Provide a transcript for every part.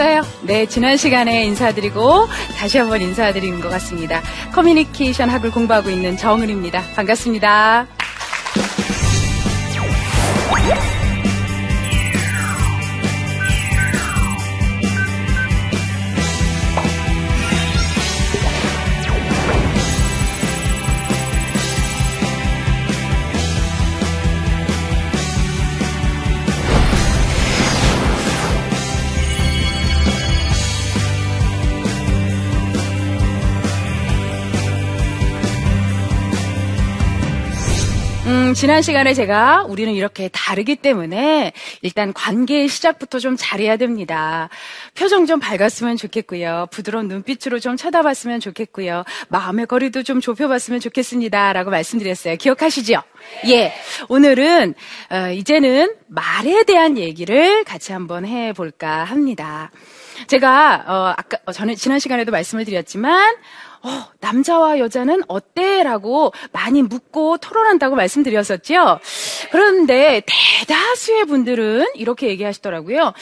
안녕하셨어요? 네, 지난 시간에 인사드리고 다시 한번 인사드리는 것 같습니다. 커뮤니케이션 학을 공부하고 있는 정은입니다. 반갑습니다. 지난 시간에 제가 우리는 이렇게 다르기 때문에 일단 관계의 시작부터 좀 잘해야 됩니다. 표정 좀 밝았으면 좋겠고요. 부드러운 눈빛으로 좀 쳐다봤으면 좋겠고요. 마음의 거리도 좀 좁혀봤으면 좋겠습니다. 라고 말씀드렸어요. 기억하시죠? 예. 오늘은, 어, 이제는 말에 대한 얘기를 같이 한번 해볼까 합니다. 제가, 어, 아까, 어, 전에, 지난 시간에도 말씀을 드렸지만, 어, 남자와 여자는 어때? 라고 많이 묻고 토론한다고 말씀드렸었죠? 그런데 대다수의 분들은 이렇게 얘기하시더라고요.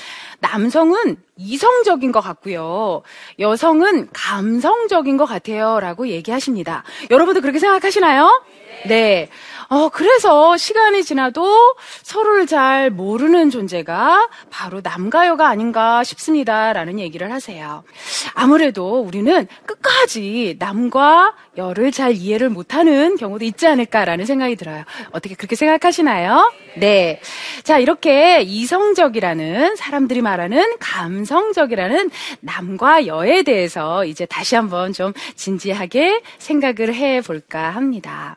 남성은 이성적인 것 같고요. 여성은 감성적인 것 같아요. 라고 얘기하십니다. 여러분도 그렇게 생각하시나요? 네. 어, 그래서 시간이 지나도 서로를 잘 모르는 존재가 바로 남과 여가 아닌가 싶습니다. 라는 얘기를 하세요. 아무래도 우리는 끝까지 남과 여를 잘 이해를 못하는 경우도 있지 않을까라는 생각이 들어요. 어떻게 그렇게 생각하시나요? 네. 자, 이렇게 이성적이라는 사람들이 말하는 감성적이라는 남과 여에 대해서 이제 다시 한번 좀 진지하게 생각을 해 볼까 합니다.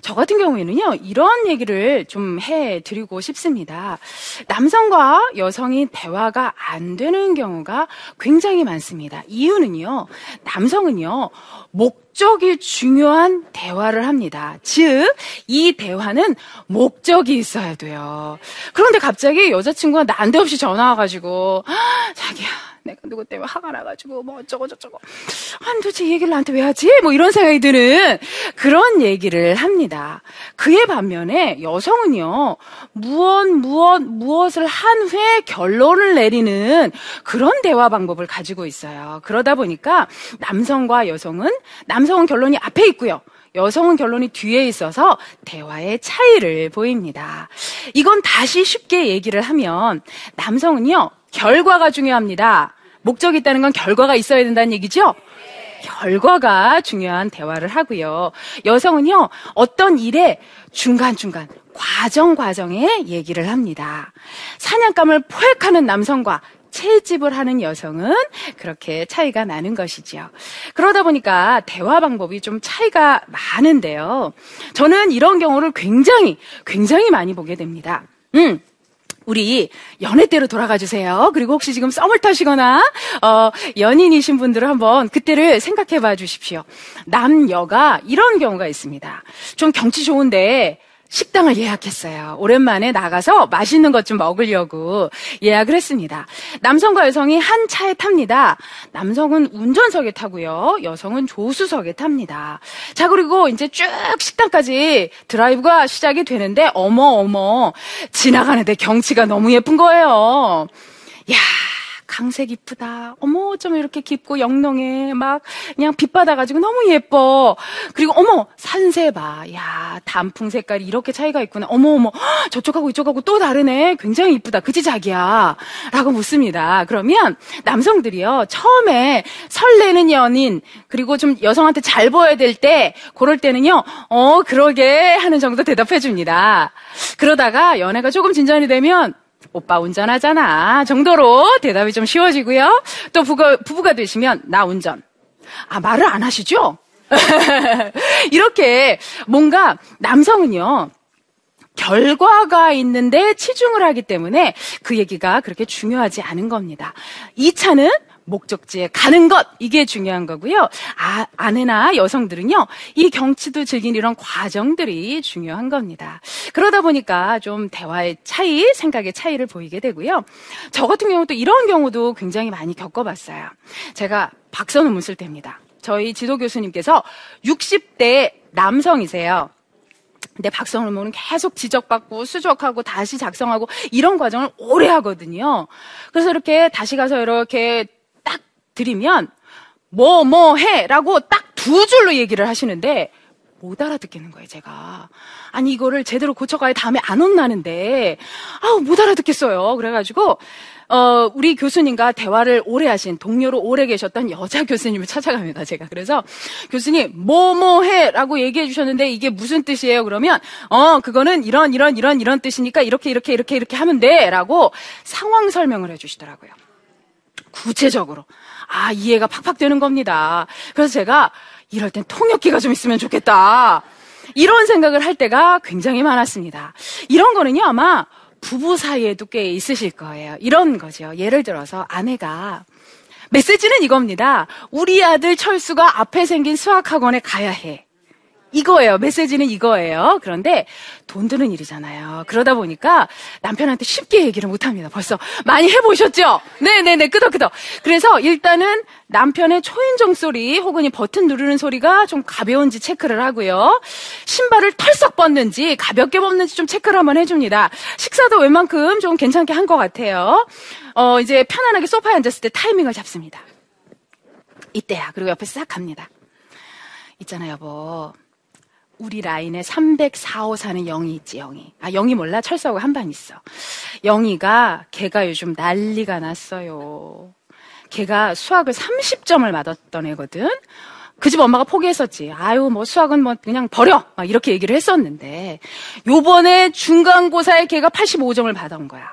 저 같은 경우에는요, 이런 얘기를 좀 해 드리고 싶습니다. 남성과 여성이 대화가 안 되는 경우가 굉장히 많습니다. 이유는요, 남성은요, 목적이 중요한 대화를 합니다. 즉, 이 대화는 목적이 있어야 돼요. 그런데 갑자기 여자친구가 난데없이 전화 와가지고, 자기야, 내가 누구 때문에 화가 나가지고 뭐 어쩌고 저쩌고 아니 도대체 이 얘기를 나한테 왜 하지? 뭐 이런 생각이 드는 그런 얘기를 합니다. 그에 반면에 여성은요 무엇 무엇 무엇을 한 후에 결론을 내리는 그런 대화 방법을 가지고 있어요. 그러다 보니까 남성과 여성은 남성은 결론이 앞에 있고요. 여성은 결론이 뒤에 있어서 대화의 차이를 보입니다. 이건 다시 쉽게 얘기를 하면 남성은요, 결과가 중요합니다. 목적이 있다는 건 결과가 있어야 된다는 얘기죠? 결과가 중요한 대화를 하고요. 여성은요, 어떤 일에 중간중간, 과정 과정에 얘기를 합니다. 사냥감을 포획하는 남성과 채집을 하는 여성은 그렇게 차이가 나는 것이지요. 그러다 보니까 대화 방법이 좀 차이가 많은데요. 저는 이런 경우를 굉장히, 굉장히 많이 보게 됩니다. 음. 우리 연애 때로 돌아가 주세요. 그리고 혹시 지금 썸을 타시거나 어, 연인이신 분들은 한번 그때를 생각해 봐 주십시오. 남여가 이런 경우가 있습니다. 좀 경치 좋은데 식당을 예약했어요. 오랜만에 나가서 맛있는 것 좀 먹으려고 예약을 했습니다. 남성과 여성이 한 차에 탑니다. 남성은 운전석에 타고요. 여성은 조수석에 탑니다. 자, 그리고 이제 쭉 식당까지 드라이브가 시작이 되는데 어머 어머 지나가는데 경치가 너무 예쁜 거예요. 야, 강색 이쁘다. 어머, 좀 이렇게 깊고 영롱해. 막 그냥 빛 받아가지고 너무 예뻐. 그리고 어머, 산세 봐. 야, 단풍 색깔이 이렇게 차이가 있구나. 어머, 어머, 저쪽하고 이쪽하고 또 다르네. 굉장히 이쁘다. 그치, 자기야? 라고 묻습니다. 그러면 남성들이요, 처음에 설레는 연인, 그리고 좀 여성한테 잘 보여야 될 때, 그럴 때는요, 어, 그러게 하는 정도 대답해 줍니다. 그러다가 연애가 조금 진전이 되면, 오빠 운전하잖아. 정도로 대답이 좀 쉬워지고요. 또 부가, 부부가 되시면 나 운전. 아, 말을 안 하시죠? 이렇게 뭔가 남성은요. 결과가 있는데 치중을 하기 때문에 그 얘기가 그렇게 중요하지 않은 겁니다. 2차는 목적지에 가는 것 이게 중요한 거고요. 아, 아내나 여성들은요 이 경치도 즐긴 이런 과정들이 중요한 겁니다. 그러다 보니까 좀 대화의 차이, 생각의 차이를 보이게 되고요. 저 같은 경우도 이런 경우도 굉장히 많이 겪어봤어요. 제가 박사 논문 쓸 때입니다. 저희 지도 교수님께서 60대 남성이세요. 근데 박성을모는 계속 지적받고 수정하고 다시 작성하고 이런 과정을 오래 하거든요. 그래서 이렇게 다시 가서 이렇게 딱 드리면 뭐 뭐 해라고 딱 두 줄로 얘기를 하시는데 못 알아듣겠는 거예요, 제가. 아니, 이거를 제대로 고쳐가야 다음에 안 혼나는데, 아우, 못 알아듣겠어요. 그래가지고, 어, 우리 교수님과 대화를 오래 하신 동료로 오래 계셨던 여자 교수님을 찾아갑니다, 제가. 그래서 교수님, 뭐, 뭐 해! 라고 얘기해 주셨는데 이게 무슨 뜻이에요? 그러면, 어, 그거는 이런, 이런, 이런, 이런 뜻이니까 이렇게, 이렇게, 이렇게, 이렇게 하면 돼! 라고 상황 설명을 해 주시더라고요. 구체적으로. 아, 이해가 팍팍 되는 겁니다. 그래서 제가 이럴 땐 통역기가 좀 있으면 좋겠다. 이런 생각을 할 때가 굉장히 많았습니다. 이런 거는요, 아마 부부 사이에도 꽤 있으실 거예요. 이런 거죠. 예를 들어서 아내가 메시지는 이겁니다. 우리 아들 철수가 앞에 생긴 수학학원에 가야 해. 이거예요. 메시지는 이거예요. 그런데 돈 드는 일이잖아요. 그러다 보니까 남편한테 쉽게 얘기를 못 합니다. 벌써 많이 해보셨죠? 네네네. 끄덕끄덕. 그래서 일단은 남편의 초인종 소리 혹은 이 버튼 누르는 소리가 좀 가벼운지 체크를 하고요. 신발을 털썩 벗는지 가볍게 벗는지 좀 체크를 한번 해줍니다. 식사도 웬만큼 좀 괜찮게 한 것 같아요. 어, 이제 편안하게 소파에 앉았을 때 타이밍을 잡습니다. 이때야. 그리고 옆에 싹 갑니다. 있잖아요, 여보. 우리 라인에 304호 사는 영희 있지, 영희. 아, 영희 몰라? 철수하고 한반 있어. 영희가 걔가 요즘 난리가 났어요. 걔가 수학을 30점을 맞았던 애거든. 그 집 엄마가 포기했었지. 아유, 뭐 수학은 뭐 그냥 버려. 막 이렇게 얘기를 했었는데 요번에 중간고사에 걔가 85점을 받은 거야.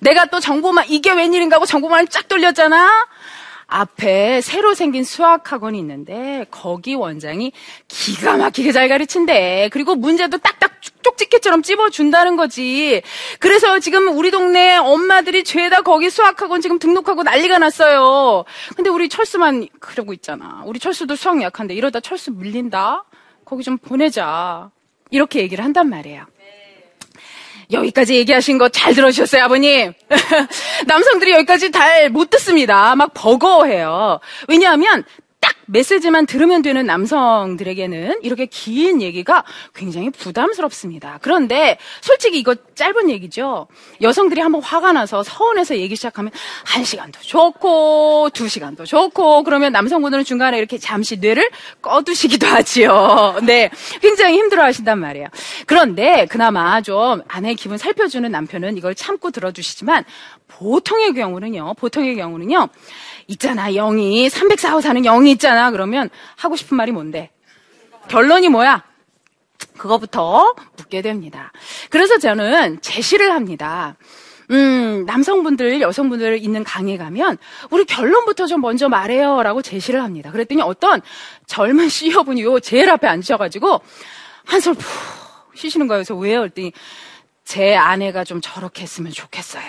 내가 또 정보만 이게 웬일인가 하고 정보만 쫙 돌렸잖아. 앞에 새로 생긴 수학학원이 있는데 거기 원장이 기가 막히게 잘 가르친대. 그리고 문제도 딱딱 쪽집게처럼 찝어준다는 거지. 그래서 지금 우리 동네 엄마들이 죄다 거기 수학학원 지금 등록하고 난리가 났어요. 근데 우리 철수만 그러고 있잖아. 우리 철수도 수학 약한데 이러다 철수 밀린다? 거기 좀 보내자. 이렇게 얘기를 한단 말이에요. 여기까지 얘기하신 거 잘 들어주셨어요, 아버님? 남성들이 여기까지 잘 못 듣습니다. 막 버거워해요. 왜냐하면 딱 메시지만 들으면 되는 남성들에게는 이렇게 긴 얘기가 굉장히 부담스럽습니다. 그런데 솔직히 이거 짧은 얘기죠. 여성들이 한번 화가 나서 서운해서 얘기 시작하면 한 시간도 좋고 두 시간도 좋고 그러면 남성분들은 중간에 이렇게 잠시 뇌를 꺼두시기도 하지요. 네, 굉장히 힘들어하신단 말이에요. 그런데 그나마 좀 아내의 기분 살펴주는 남편은 이걸 참고 들어주시지만 보통의 경우는요. 보통의 경우는요. 있잖아, 영이. 304호 사는 영이 있잖아. 그러면 하고 싶은 말이 뭔데? 결론이 뭐야? 그거부터 묻게 됩니다. 그래서 저는 제시를 합니다. 음, 남성분들, 여성분들 있는 강의 가면 우리 결론부터 좀 먼저 말해요. 라고 제시를 합니다. 그랬더니 어떤 젊은 CEO분이 요 제일 앞에 앉으셔가지고 한솔 푹 쉬시는 거예요. 그래서 왜요? 그랬더니 제 아내가 좀 저렇게 했으면 좋겠어요.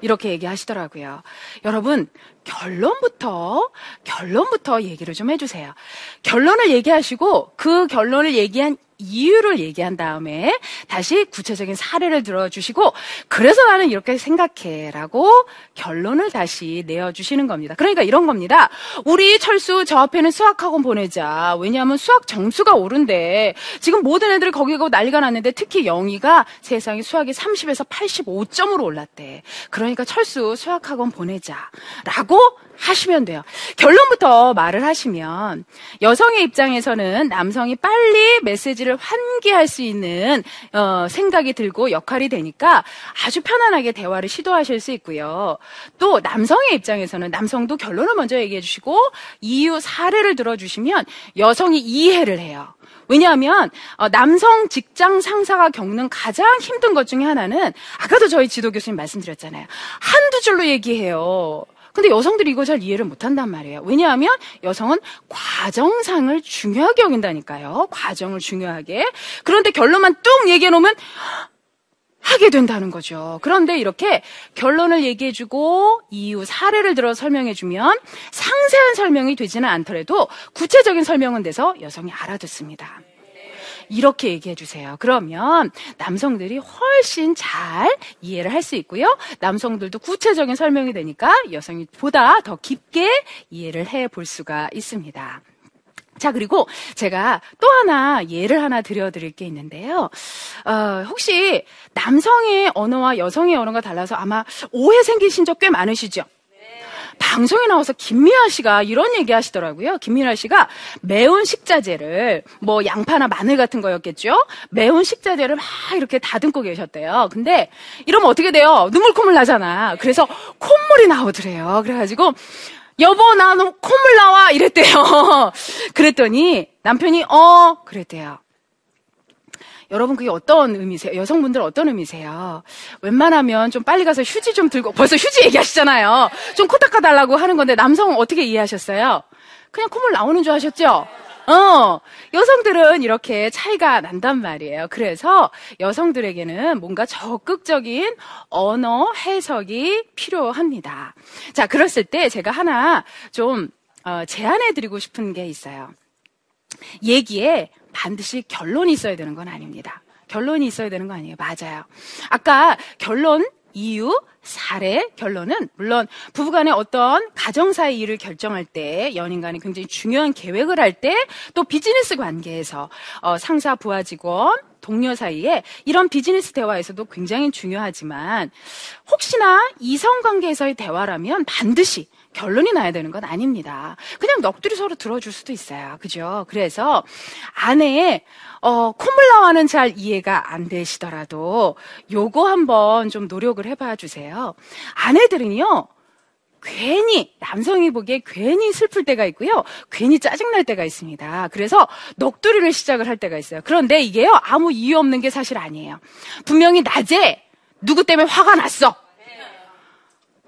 이렇게 얘기하시더라고요. 여러분, 결론부터, 결론부터 얘기를 좀 해주세요. 결론을 얘기하시고 그 결론을 얘기한 이유를 얘기한 다음에 다시 구체적인 사례를 들어주시고 그래서 나는 이렇게 생각해라고 결론을 다시 내어주시는 겁니다. 그러니까 이런 겁니다. 우리 철수 저 앞에는 수학학원 보내자. 왜냐하면 수학 점수가 오른데 지금 모든 애들이 거기 가고 난리가 났는데 특히 영희가 세상에 수학이 30에서 85점으로 올랐대. 그러니까 철수 수학학원 보내자라고 하시면 돼요. 결론부터 말을 하시면 여성의 입장에서는 남성이 빨리 메시지를 환기할 수 있는 어, 생각이 들고 역할이 되니까 아주 편안하게 대화를 시도하실 수 있고요. 또 남성의 입장에서는 남성도 결론을 먼저 얘기해 주시고 이유 사례를 들어주시면 여성이 이해를 해요. 왜냐하면 어, 남성 직장 상사가 겪는 가장 힘든 것 중에 하나는 아까도 저희 지도 교수님 말씀드렸잖아요. 한두 줄로 얘기해요. 근데 여성들이 이거 잘 이해를 못 한단 말이에요. 왜냐하면 여성은 과정상을 중요하게 여긴다니까요. 과정을 중요하게. 그런데 결론만 뚝 얘기해 놓으면 하게 된다는 거죠. 그런데 이렇게 결론을 얘기해주고 이유 사례를 들어 설명해주면 상세한 설명이 되지는 않더라도 구체적인 설명은 돼서 여성이 알아듣습니다. 이렇게 얘기해 주세요. 그러면 남성들이 훨씬 잘 이해를 할 수 있고요. 남성들도 구체적인 설명이 되니까 여성이 보다 더 깊게 이해를 해 볼 수가 있습니다. 자, 그리고 제가 또 하나 예를 하나 드려드릴 게 있는데요. 어, 혹시 남성의 언어와 여성의 언어가 달라서 아마 오해 생기신 적 꽤 많으시죠? 방송에 나와서 김미아 씨가 이런 얘기 하시더라고요. 김미아 씨가 매운 식자재를 뭐 양파나 마늘 같은 거였겠죠? 매운 식자재를 막 이렇게 다듬고 계셨대요. 근데 이러면 어떻게 돼요? 눈물 콧물 나잖아. 그래서 콧물이 나오더래요. 그래가지고 여보 나 콧물 나와 이랬대요. 그랬더니 남편이 어 그랬대요. 여러분 그게 어떤 의미세요? 여성분들 어떤 의미세요? 웬만하면 좀 빨리 가서 휴지 좀 들고 벌써 휴지 얘기하시잖아요. 좀 코 닦아달라고 하는 건데 남성은 어떻게 이해하셨어요? 그냥 콧물 나오는 줄 아셨죠? 어, 여성들은 이렇게 차이가 난단 말이에요. 그래서 여성들에게는 뭔가 적극적인 언어 해석이 필요합니다. 자, 그랬을 때 제가 하나 좀 어, 제안해 드리고 싶은 게 있어요. 얘기에 반드시 결론이 있어야 되는 건 아닙니다. 결론이 있어야 되는 거 아니에요. 맞아요. 아까 결론, 이유, 사례, 결론은 물론 부부간의 어떤 가정사의 일을 결정할 때 연인 간에 굉장히 중요한 계획을 할 때 또 비즈니스 관계에서 어, 상사, 부하 직원, 동료 사이에 이런 비즈니스 대화에서도 굉장히 중요하지만 혹시나 이성 관계에서의 대화라면 반드시 결론이 나야 되는 건 아닙니다. 그냥 넋두리 서로 들어줄 수도 있어요. 그죠? 그래서 아내의 어, 콧물 나와는 잘 이해가 안 되시더라도 요거 한번 좀 노력을 해봐 주세요. 아내들은요. 괜히 남성이 보기에 괜히 슬플 때가 있고요. 괜히 짜증날 때가 있습니다. 그래서 넋두리를 시작을 할 때가 있어요. 그런데 이게요. 아무 이유 없는 게 사실 아니에요. 분명히 낮에 누구 때문에 화가 났어.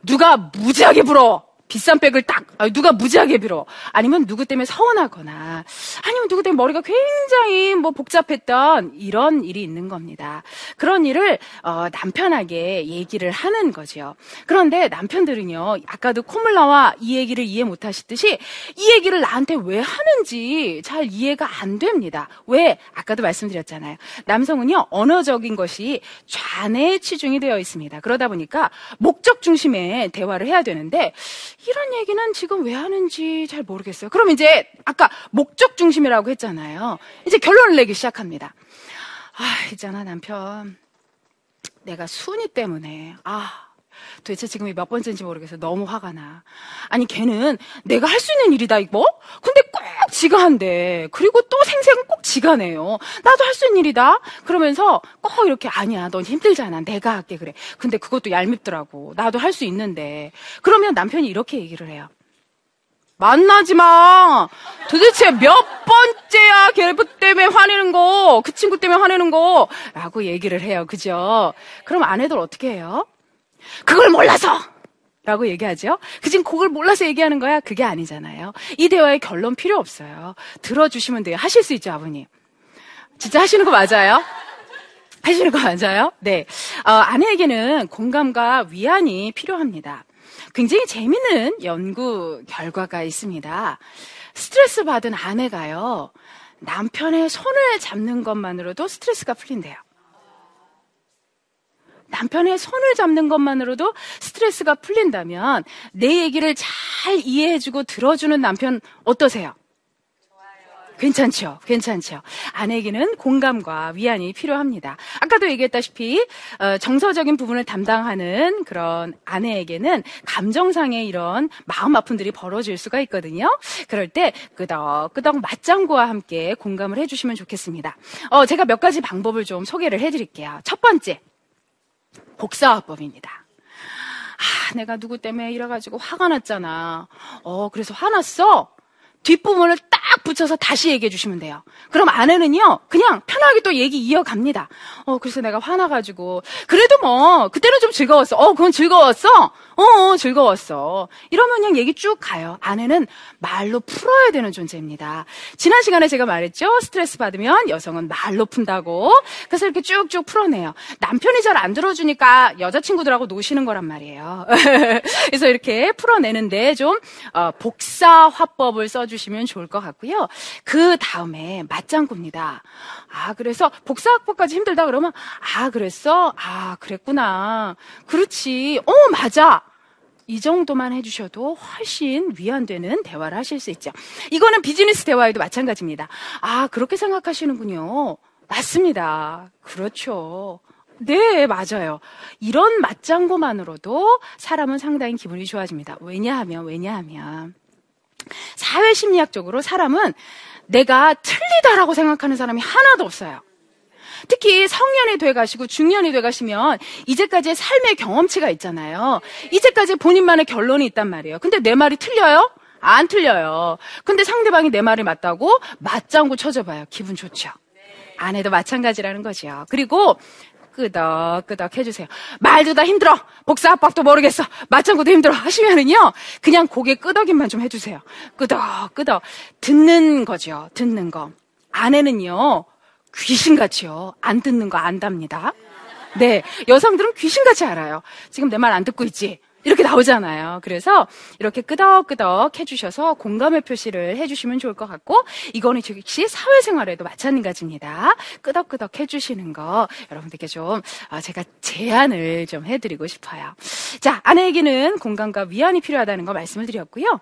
누가 무지하게 불어. 비싼 백을 딱 누가 무지하게 빌어 아니면 누구 때문에 서운하거나 아니면 누구 때문에 머리가 굉장히 뭐 복잡했던 이런 일이 있는 겁니다. 그런 일을 어, 남편에게 얘기를 하는 거죠. 그런데 남편들은요 아까도 콧물 나와 이 얘기를 이해 못하시듯이 이 얘기를 나한테 왜 하는지 잘 이해가 안 됩니다. 왜 아까도 말씀드렸잖아요. 남성은요 언어적인 것이 좌뇌에 치중이 되어 있습니다. 그러다 보니까 목적 중심의 대화를 해야 되는데 이런 얘기는 지금 왜 하는지 잘 모르겠어요. 그럼 이제 아까 목적 중심이라고 했잖아요. 이제 결론을 내기 시작합니다. 아, 있잖아, 남편. 내가 순위 때문에, 아, 도대체 지금이 몇 번째인지 모르겠어. 너무 화가 나. 아니, 걔는 내가 할 수 있는 일이다, 이거? 근데 꼭 지가 한대. 그리고 또 생색은 꼭 지가 내요. 나도 할 수 있는 일이다? 그러면서 꼭 이렇게, 아니야, 넌 힘들잖아. 내가 할게, 그래. 근데 그것도 얄밉더라고. 나도 할 수 있는데. 그러면 남편이 이렇게 얘기를 해요. 만나지 마! 도대체 몇 번째야 걔 때문에 화내는 거, 그 친구 때문에 화내는 거, 라고 얘기를 해요. 그죠? 그럼 아내들 어떻게 해요? 그걸 몰라서! 라고 얘기하죠? 그 지금 그걸 몰라서 얘기하는 거야? 그게 아니잖아요. 이 대화의 결론 필요 없어요. 들어주시면 돼요. 하실 수 있죠, 아버님? 진짜 하시는 거 맞아요? 하시는 거 맞아요? 네. 어, 아내에게는 공감과 위안이 필요합니다. 굉장히 재미있는 연구 결과가 있습니다. 스트레스 받은 아내가요, 남편의 손을 잡는 것만으로도 스트레스가 풀린대요. 남편의 손을 잡는 것만으로도 스트레스가 풀린다면 내 얘기를 잘 이해해주고 들어주는 남편 어떠세요? 괜찮죠. 괜찮죠. 아내에게는 공감과 위안이 필요합니다. 아까도 얘기했다시피 어, 정서적인 부분을 담당하는 그런 아내에게는 감정상의 이런 마음 아픔들이 벌어질 수가 있거든요. 그럴 때 끄덕끄덕 맞장구와 함께 공감을 해주시면 좋겠습니다. 어, 제가 몇 가지 방법을 좀 소개를 해드릴게요. 첫 번째, 복사화법입니다. 아, 내가 누구 때문에 이래가지고 화가 났잖아. 어, 그래서 화났어? 뒷부분을 딱 붙여서 다시 얘기해 주시면 돼요. 그럼 아내는요, 그냥 편하게 또 얘기 이어갑니다. 어, 그래서 내가 화나가지고. 그래도 뭐, 그때는 좀 즐거웠어. 어, 그건 즐거웠어? 어, 어, 즐거웠어. 이러면 그냥 얘기 쭉 가요. 아내는 말로 풀어야 되는 존재입니다. 지난 시간에 제가 말했죠. 스트레스 받으면 여성은 말로 푼다고. 그래서 이렇게 쭉쭉 풀어내요. 남편이 잘 안 들어주니까 여자친구들하고 노시는 거란 말이에요. 그래서 이렇게 풀어내는데 좀, 어, 복사 화법을 써주 시면 좋을 것 같고요. 그 다음에 맞장구입니다. 아, 그래서 복사 화법까지 힘들다 그러면, 아, 그랬어? 아, 그랬구나. 그렇지. 어, 맞아. 이 정도만 해주셔도 훨씬 위안되는 대화를 하실 수 있죠. 이거는 비즈니스 대화에도 마찬가지입니다. 아, 그렇게 생각하시는군요. 맞습니다. 그렇죠. 네, 맞아요. 이런 맞장구만으로도 사람은 상당히 기분이 좋아집니다. 왜냐하면, 왜냐하면, 사회 심리학적으로 사람은 내가 틀리다라고 생각하는 사람이 하나도 없어요. 특히 성년이 돼 가시고 중년이 돼 가시면 이제까지의 삶의 경험치가 있잖아요. 이제까지 본인만의 결론이 있단 말이에요. 근데 내 말이 틀려요? 안 틀려요. 근데 상대방이 내 말이 맞다고 맞장구 쳐줘봐요. 기분 좋죠. 아내도 마찬가지라는 거죠. 그리고 끄덕끄덕 해주세요. 말도 다 힘들어. 복사합법도 모르겠어. 맞장구도 힘들어. 하시면은요, 그냥 고개 끄덕임만 좀 해주세요. 끄덕끄덕. 듣는 거죠. 듣는 거. 아내는요, 귀신같이요. 안 듣는 거 안답니다. 네. 여성들은 귀신같이 알아요. 지금 내 말 안 듣고 있지? 이렇게 나오잖아요. 그래서 이렇게 끄덕끄덕 해주셔서 공감의 표시를 해주시면 좋을 것 같고 이거는 즉시 사회생활에도 마찬가지입니다. 끄덕끄덕 해주시는 거 여러분들께 좀 어, 제가 제안을 좀 해드리고 싶어요. 자, 아내에게는 공감과 위안이 필요하다는 거 말씀을 드렸고요.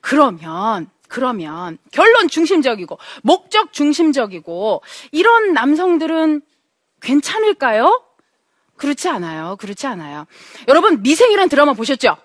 그러면 그러면 결론 중심적이고 목적 중심적이고 이런 남성들은 괜찮을까요? 그렇지 않아요. 그렇지 않아요. 여러분 미생이란 드라마 보셨죠?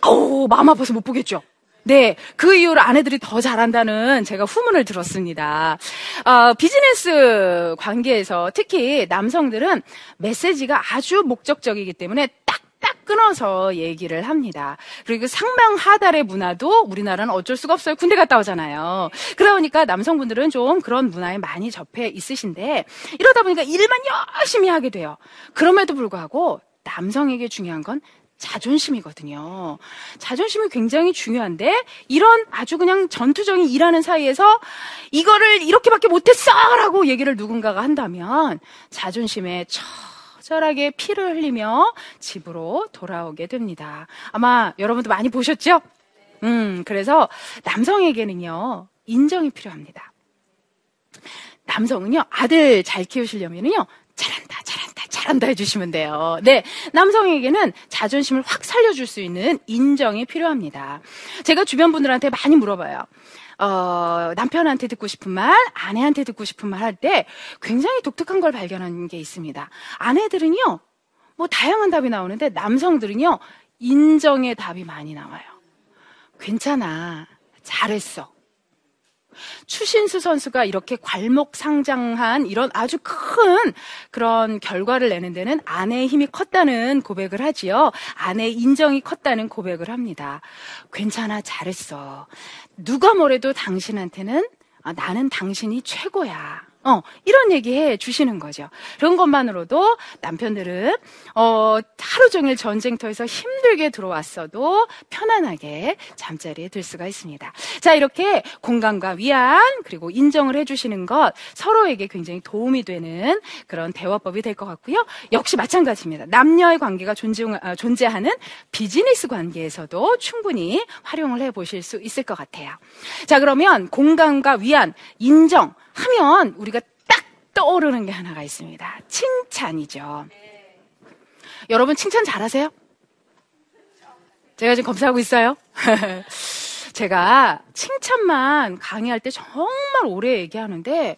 어우 마음 아파서 못 보겠죠. 네, 그 이후로 아내들이 더 잘한다는 제가 후문을 들었습니다. 어, 비즈니스 관계에서 특히 남성들은 메시지가 아주 목적적이기 때문에 딱 딱 끊어서 얘기를 합니다. 그리고 상명하달의 문화도 우리나라는 어쩔 수가 없어요. 군대 갔다 오잖아요. 그러다 보니까 남성분들은 좀 그런 문화에 많이 접해 있으신데 이러다 보니까 일만 열심히 하게 돼요. 그럼에도 불구하고 남성에게 중요한 건 자존심이거든요. 자존심이 굉장히 중요한데 이런 아주 그냥 전투적인 일하는 사이에서 이거를 이렇게밖에 못했어라고 얘기를 누군가가 한다면 자존심에 처 처절하게 피를 흘리며 집으로 돌아오게 됩니다. 아마 여러분도 많이 보셨죠? 음, 그래서 남성에게는요, 인정이 필요합니다. 남성은요, 아들 잘 키우시려면요, 잘한다, 잘한다, 잘한다 해주시면 돼요. 네. 남성에게는 자존심을 확 살려줄 수 있는 인정이 필요합니다. 제가 주변 분들한테 많이 물어봐요. 어, 남편한테 듣고 싶은 말, 아내한테 듣고 싶은 말 할 때 굉장히 독특한 걸 발견하는 게 있습니다. 아내들은요, 뭐 다양한 답이 나오는데 남성들은요, 인정의 답이 많이 나와요. 괜찮아. 잘했어. 추신수 선수가 이렇게 괄목상장한 이런 아주 큰 그런 결과를 내는 데는 아내의 힘이 컸다는 고백을 하지요. 아내의 인정이 컸다는 고백을 합니다. 괜찮아, 잘했어. 누가 뭐래도 당신한테는 아, 나는 당신이 최고야. 어, 이런 얘기 해 주시는 거죠. 그런 것만으로도 남편들은, 어, 하루 종일 전쟁터에서 힘들게 들어왔어도 편안하게 잠자리에 들 수가 있습니다. 자, 이렇게 공감과 위안, 그리고 인정을 해 주시는 것 서로에게 굉장히 도움이 되는 그런 대화법이 될 것 같고요. 역시 마찬가지입니다. 남녀의 관계가 존재, 아, 존재하는 비즈니스 관계에서도 충분히 활용을 해 보실 수 있을 것 같아요. 자, 그러면 공감과 위안, 인정, 하면 우리가 딱 떠오르는 게 하나가 있습니다. 칭찬이죠. 여러분 칭찬 잘하세요? 제가 지금 검사하고 있어요. 제가 칭찬만 강의할 때 정말 오래 얘기하는데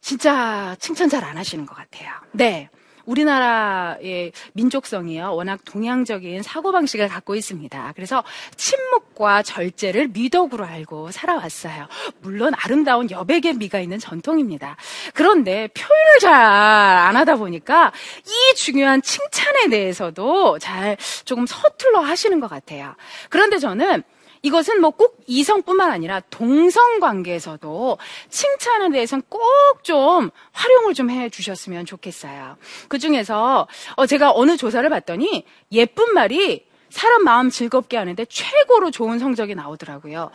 진짜 칭찬 잘 안 하시는 것 같아요. 네. 우리나라의 민족성이요. 워낙 동양적인 사고방식을 갖고 있습니다. 그래서 침묵과 절제를 미덕으로 알고 살아왔어요. 물론 아름다운 여백의 미가 있는 전통입니다. 그런데 표현을 잘 안 하다 보니까 이 중요한 칭찬에 대해서도 잘 조금 서툴러 하시는 것 같아요. 그런데 저는 이것은 뭐 꼭 이성뿐만 아니라 동성 관계에서도 칭찬에 대해서는 꼭 좀 활용을 좀 해 주셨으면 좋겠어요. 그 중에서 어 제가 어느 조사를 봤더니 예쁜 말이 사람 마음 즐겁게 하는데 최고로 좋은 성적이 나오더라고요.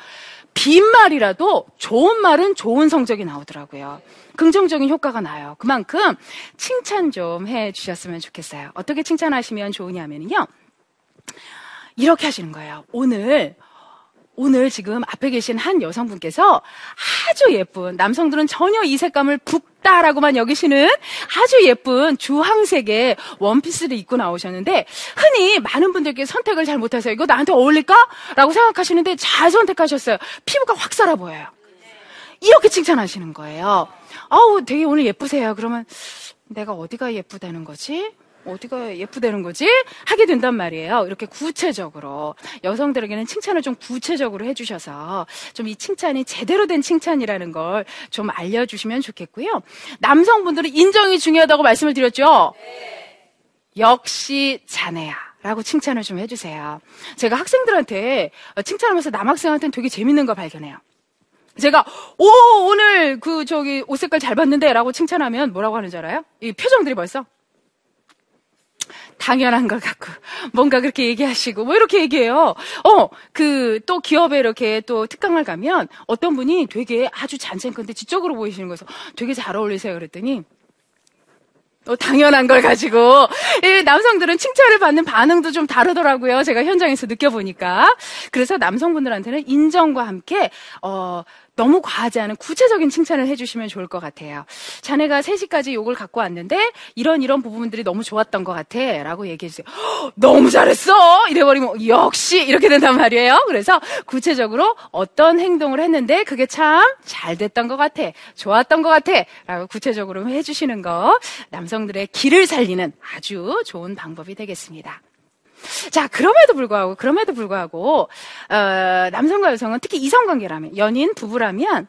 빈말이라도 좋은 말은 좋은 성적이 나오더라고요. 긍정적인 효과가 나요. 그만큼 칭찬 좀 해 주셨으면 좋겠어요. 어떻게 칭찬하시면 좋으냐면요. 이렇게 하시는 거예요. 오늘 오늘 지금 앞에 계신 한 여성분께서 아주 예쁜 남성들은 전혀 이 색감을 붓다라고만 여기시는 아주 예쁜 주황색의 원피스를 입고 나오셨는데 흔히 많은 분들께 선택을 잘 못하세요. 이거 나한테 어울릴까? 라고 생각하시는데 잘 선택하셨어요. 피부가 확 살아 보여요. 이렇게 칭찬하시는 거예요. 아우, 되게 오늘 예쁘세요. 그러면 내가 어디가 예쁘다는 거지? 어디가 예쁘다는 거지? 하게 된단 말이에요. 이렇게 구체적으로. 여성들에게는 칭찬을 좀 구체적으로 해주셔서 좀 이 칭찬이 제대로 된 칭찬이라는 걸 좀 알려주시면 좋겠고요. 남성분들은 인정이 중요하다고 말씀을 드렸죠? 역시 자네야. 라고 칭찬을 좀 해주세요. 제가 학생들한테 칭찬하면서 남학생한테는 되게 재밌는 걸 발견해요. 제가 오 오늘 그 저기 옷 색깔 잘 봤는데라고 칭찬하면 뭐라고 하는 줄 알아요? 이 표정들이 벌써 당연한 걸 갖고 뭔가 그렇게 얘기하시고 뭐 이렇게 얘기해요. 어, 그 또 기업에 이렇게 또 특강을 가면 어떤 분이 되게 아주 잔챙건데 지적으로 보이시는 거에서 되게 잘 어울리세요 그랬더니 어, 당연한 걸 가지고 이 남성들은 칭찬을 받는 반응도 좀 다르더라고요. 제가 현장에서 느껴보니까 그래서 남성분들한테는 인정과 함께 어, 너무 과하지 않은 구체적인 칭찬을 해주시면 좋을 것 같아요. 자네가 3시까지 욕을 갖고 왔는데 이런 이런 부분들이 너무 좋았던 것 같아 라고 얘기해주세요. 너무 잘했어! 이래버리면 역시 이렇게 된단 말이에요. 그래서 구체적으로 어떤 행동을 했는데 그게 참 잘 됐던 것 같아. 좋았던 것 같아. 라고 구체적으로 해주시는 거 남성들의 길을 살리는 아주 좋은 방법이 되겠습니다. 자, 그럼에도 불구하고, 그럼에도 불구하고, 어, 남성과 여성은 특히 이성관계라면, 연인, 부부라면,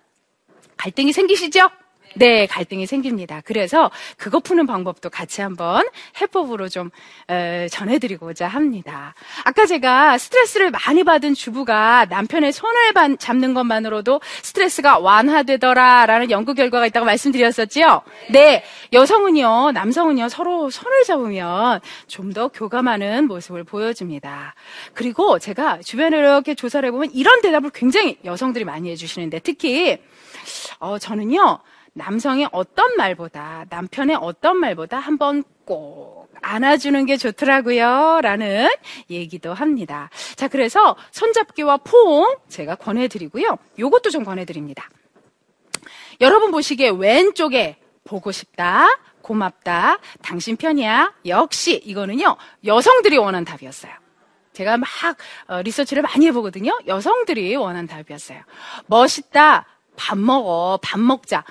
갈등이 생기시죠? 네, 갈등이 생깁니다. 그래서 그거 푸는 방법도 같이 한번 해법으로 좀 에, 전해드리고자 합니다. 아까 제가 스트레스를 많이 받은 주부가 남편의 손을 반, 잡는 것만으로도 스트레스가 완화되더라라는 연구 결과가 있다고 말씀드렸었지요. 네, 여성은요, 남성은요 서로 손을 잡으면 좀 더 교감하는 모습을 보여줍니다. 그리고 제가 주변에 이렇게 조사를 해보면 이런 대답을 굉장히 여성들이 많이 해주시는데 특히 어, 저는요. 남성의 어떤 말보다, 남편의 어떤 말보다 한번 꼭 안아주는 게 좋더라고요. 라는 얘기도 합니다. 자, 그래서 손잡기와 포옹 제가 권해드리고요. 요것도 좀 권해드립니다. 여러분 보시기에 왼쪽에 보고 싶다, 고맙다, 당신 편이야. 역시 이거는요, 여성들이 원한 답이었어요. 제가 막 어, 리서치를 많이 해보거든요. 여성들이 원한 답이었어요. 멋있다, 밥 먹어, 밥 먹자.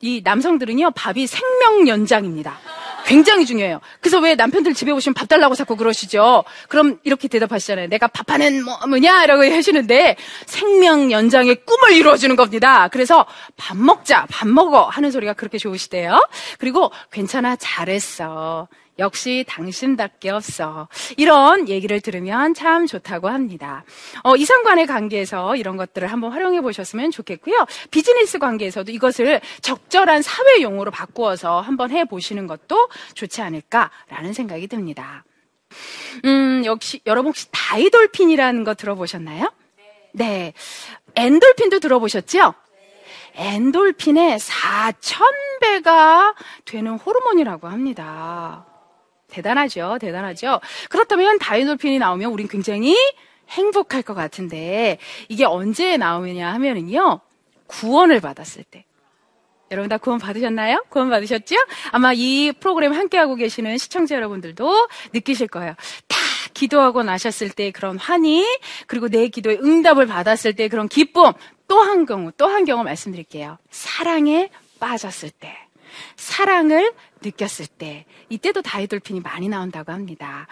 이 남성들은요, 밥이 생명 연장입니다. 굉장히 중요해요. 그래서 왜 남편들 집에 오시면 밥 달라고 자꾸 그러시죠? 그럼 이렇게 대답하시잖아요. 내가 밥하는 뭐, 뭐냐? 라고 하시는데 생명 연장의 꿈을 이루어주는 겁니다. 그래서 밥 먹자, 밥 먹어 하는 소리가 그렇게 좋으시대요. 그리고 괜찮아, 잘했어. 역시 당신답게 없어. 이런 얘기를 들으면 참 좋다고 합니다. 어, 이상관의 관계에서 이런 것들을 한번 활용해 보셨으면 좋겠고요. 비즈니스 관계에서도 이것을 적절한 사회 용어로 바꾸어서 한번 해 보시는 것도 좋지 않을까라는 생각이 듭니다. 음, 역시 여러분 혹시 다이돌핀이라는 거 들어보셨나요? 네. 엔돌핀도 들어보셨죠? 엔돌핀의 4,000배가 되는 호르몬이라고 합니다. 대단하죠. 대단하죠. 그렇다면 다이돌핀이 나오면 우린 굉장히 행복할 것 같은데 이게 언제 나오느냐 하면은요. 구원을 받았을 때. 여러분 다 구원 받으셨나요? 구원 받으셨죠? 아마 이 프로그램 함께하고 계시는 시청자 여러분들도 느끼실 거예요. 다 기도하고 나셨을 때 그런 환희, 그리고 내 기도에 응답을 받았을 때 그런 기쁨, 또 한 경우, 또 한 경우 말씀드릴게요. 사랑에 빠졌을 때. 사랑을 느꼈을 때, 이때도 다이돌핀이 많이 나온다고 합니다.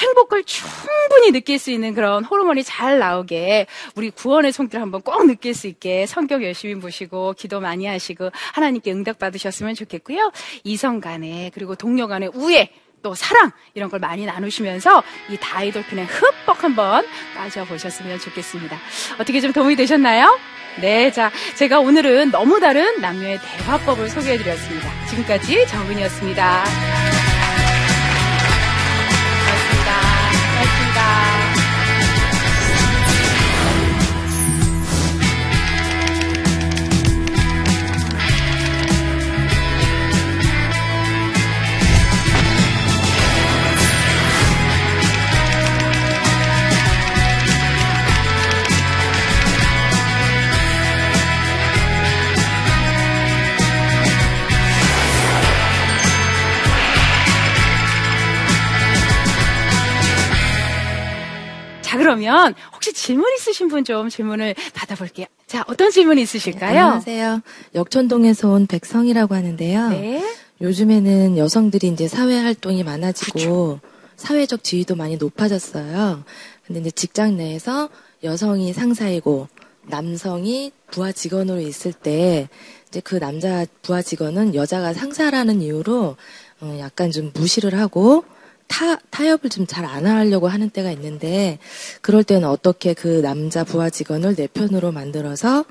행복을 충분히 느낄 수 있는 그런 호르몬이 잘 나오게 우리 구원의 손길 한번 꼭 느낄 수 있게 성경 열심히 보시고 기도 많이 하시고 하나님께 응답 받으셨으면 좋겠고요. 이성 간에 그리고 동료 간에 우애 또 사랑 이런 걸 많이 나누시면서 이 다이돌핀에 흠뻑 한번 빠져보셨으면 좋겠습니다. 어떻게 좀 도움이 되셨나요? 네, 자, 제가 오늘은 너무 다른 남녀의 대화법을 소개해드렸습니다. 지금까지 정은이었습니다. 그러면 혹시 질문 있으신 분 좀 질문을 받아볼게요. 자, 어떤 질문 있으실까요? 네, 안녕하세요. 역촌동에서 온 백성이라고 하는데요. 네. 요즘에는 여성들이 이제 사회 활동이 많아지고 그렇죠. 사회적 지위도 많이 높아졌어요. 근데 이제 직장 내에서 여성이 상사이고 남성이 부하 직원으로 있을 때 이제 그 남자 부하 직원은 여자가 상사라는 이유로 어 약간 좀 무시를 하고 타, 타협을 좀 잘 안 하려고 하는 때가 있는데 그럴 때는 어떻게 그 남자 부하 직원을 내 편으로 만들어서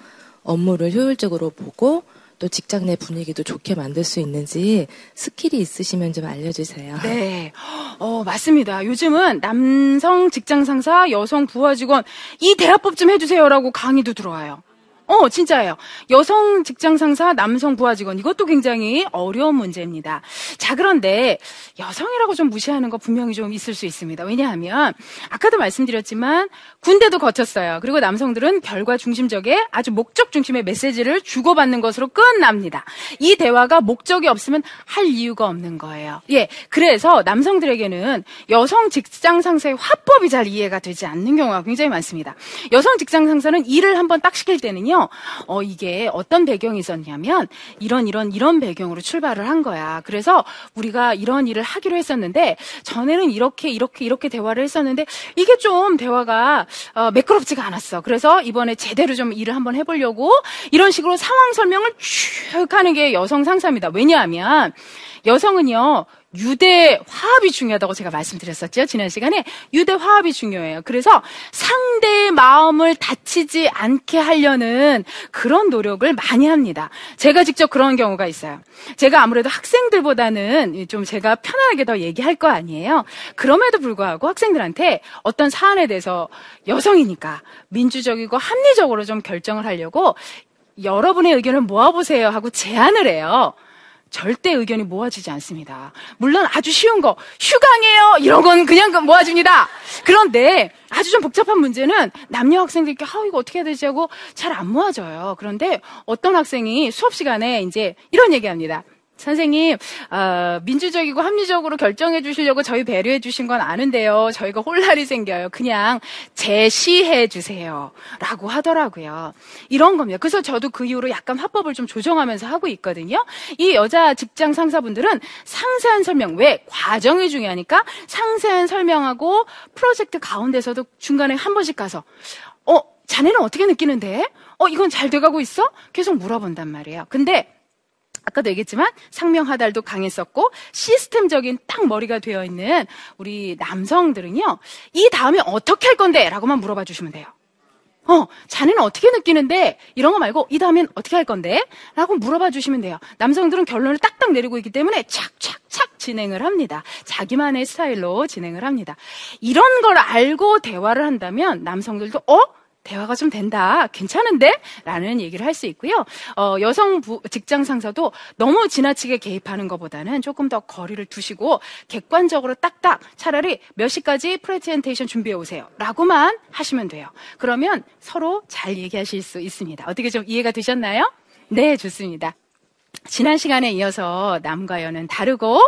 업무를 효율적으로 보고 또 직장 내 분위기도 좋게 만들 수 있는지 skill이 있으시면 좀 알려주세요. 네. 어, 맞습니다. 요즘은 남성 직장 상사, 여성 부하 직원 이 대화법 좀 해주세요라고 강의도 들어와요. 어, 진짜예요. 여성 직장 상사, 남성 부하 직원 이것도 굉장히 어려운 문제입니다. 자, 그런데 여성이라고 좀 무시하는 거 분명히 좀 있을 수 있습니다. 왜냐하면 아까도 말씀드렸지만 군대도 거쳤어요. 그리고 남성들은 결과 중심적에 아주 목적 중심의 메시지를 주고받는 것으로 끝납니다. 이 대화가 목적이 없으면 할 이유가 없는 거예요. 예. 그래서 남성들에게는 여성 직장 상사의 화법이 잘 이해가 되지 않는 경우가 굉장히 많습니다. 여성 직장 상사는 일을 한번 딱 시킬 때는요. 보면요. 어, 이게 어떤 배경이 있었냐면 이런 이런 이런 배경으로 출발을 한 거야. 그래서 우리가 이런 일을 하기로 했었는데 전에는 이렇게 이렇게 이렇게 대화를 했었는데 이게 좀 대화가 어, 매끄럽지가 않았어. 그래서 이번에 제대로 좀 일을 한번 해보려고 이런 식으로 상황 설명을 쭉 하는 게 여성 상사입니다. 왜냐하면 여성은요, 유대 화합이 중요하다고 제가 말씀드렸었죠. 지난 시간에 유대 화합이 중요해요. 그래서 상대의 마음을 다치지 않게 하려는 그런 노력을 많이 합니다. 제가 직접 그런 경우가 있어요. 제가 아무래도 학생들보다는 좀 제가 편안하게 더 얘기할 거 아니에요. 그럼에도 불구하고 학생들한테 어떤 사안에 대해서 여성이니까 민주적이고 합리적으로 좀 결정을 하려고 여러분의 의견을 모아보세요 하고 제안을 해요. 절대 의견이 모아지지 않습니다. 물론 아주 쉬운 거, 휴강이에요! 이런 건 그냥 모아집니다. 그런데 아주 좀 복잡한 문제는 남녀 학생들께, 아, 이거 어떻게 해야 되지 하고 잘 안 모아져요. 그런데 어떤 학생이 수업 시간에 이제 이런 얘기 합니다. 선생님, 어, 민주적이고 합리적으로 결정해 주시려고 저희 배려해 주신 건 아는데요. 저희가 혼란이 생겨요. 그냥 제시해 주세요. 라고 하더라고요. 이런 겁니다. 그래서 저도 그 이후로 약간 화법을 좀 조정하면서 하고 있거든요. 이 여자 직장 상사분들은 상세한 설명, 왜? 과정이 중요하니까 상세한 설명하고 프로젝트 가운데서도 중간에 한 번씩 가서, 어, 자네는 어떻게 느끼는데? 어, 이건 잘 돼가고 있어? 계속 물어본단 말이에요. 근데 아까도 얘기했지만 상명하달도 강했었고 시스템적인 딱 머리가 되어 있는 우리 남성들은요. 이 다음에 어떻게 할 건데? 라고만 물어봐 주시면 돼요. 어, 자네는 어떻게 느끼는데? 이런 거 말고 이 다음엔 어떻게 할 건데? 라고 물어봐 주시면 돼요. 남성들은 결론을 딱딱 내리고 있기 때문에 착착착 진행을 합니다. 자기만의 스타일로 진행을 합니다. 이런 걸 알고 대화를 한다면 남성들도 어? 대화가 좀 된다. 괜찮은데? 라는 얘기를 할 수 있고요. 어, 여성 부, 직장 상사도 너무 지나치게 개입하는 것보다는 조금 더 거리를 두시고 객관적으로 딱딱 차라리 몇 시까지 프레젠테이션 준비해 오세요. 라고만 하시면 돼요. 그러면 서로 잘 얘기하실 수 있습니다. 어떻게 좀 이해가 되셨나요? 네, 좋습니다. 지난 시간에 이어서 남과 여는 다르고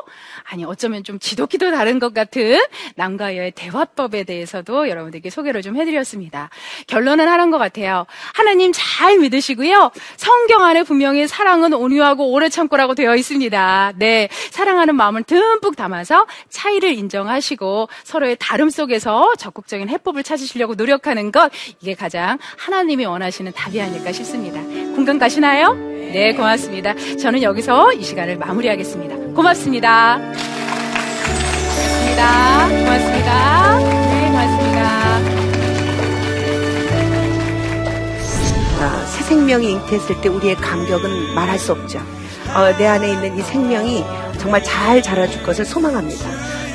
아니 어쩌면 좀 지독히도 다른 것 같은 남과 여의 대화법에 대해서도 여러분들께 소개를 좀 해드렸습니다. 결론은 하는 것 같아요. 하나님 잘 믿으시고요. 성경 안에 분명히 사랑은 온유하고 오래 참고라고 되어 있습니다. 네, 사랑하는 마음을 듬뿍 담아서 차이를 인정하시고 서로의 다름 속에서 적극적인 해법을 찾으시려고 노력하는 것 이게 가장 하나님이 원하시는 답이 아닐까 싶습니다. 공감 가시나요? 네, 고맙습니다. 저는 여기서 이 시간을 마무리하겠습니다. 고맙습니다. 고맙습니다. 고맙습니다. 네, 고맙습니다. 어, 새 생명이 잉태했을 때 우리의 감격은 말할 수 없죠. 어, 내 안에 있는 이 생명이 정말 잘 자라줄 것을 소망합니다.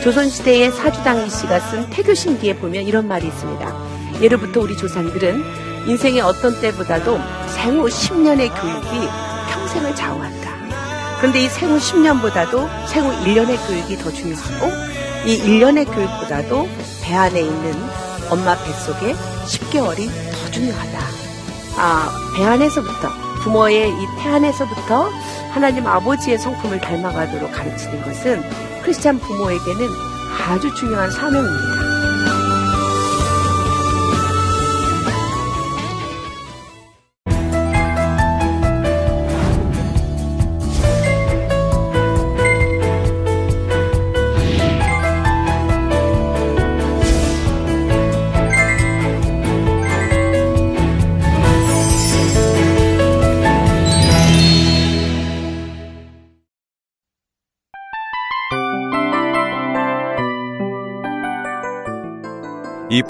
조선시대의 사주당 이씨가 쓴 태교신기에 보면 이런 말이 있습니다. 예로부터 우리 조상들은 인생의 어떤 때보다도 생후 10년의 교육이 평생을 좌우한다. 그런데 이 생후 10년보다도 생후 1년의 교육이 더 중요하고 이 1년의 교육보다도 배 안에 있는 엄마 뱃속에 10개월이 더 중요하다. 아, 배 안에서부터 부모의 이 태 안에서부터 하나님 아버지의 성품을 닮아가도록 가르치는 것은 크리스찬 부모에게는 아주 중요한 사명입니다.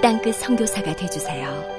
땅끝 성교사가 되주세요.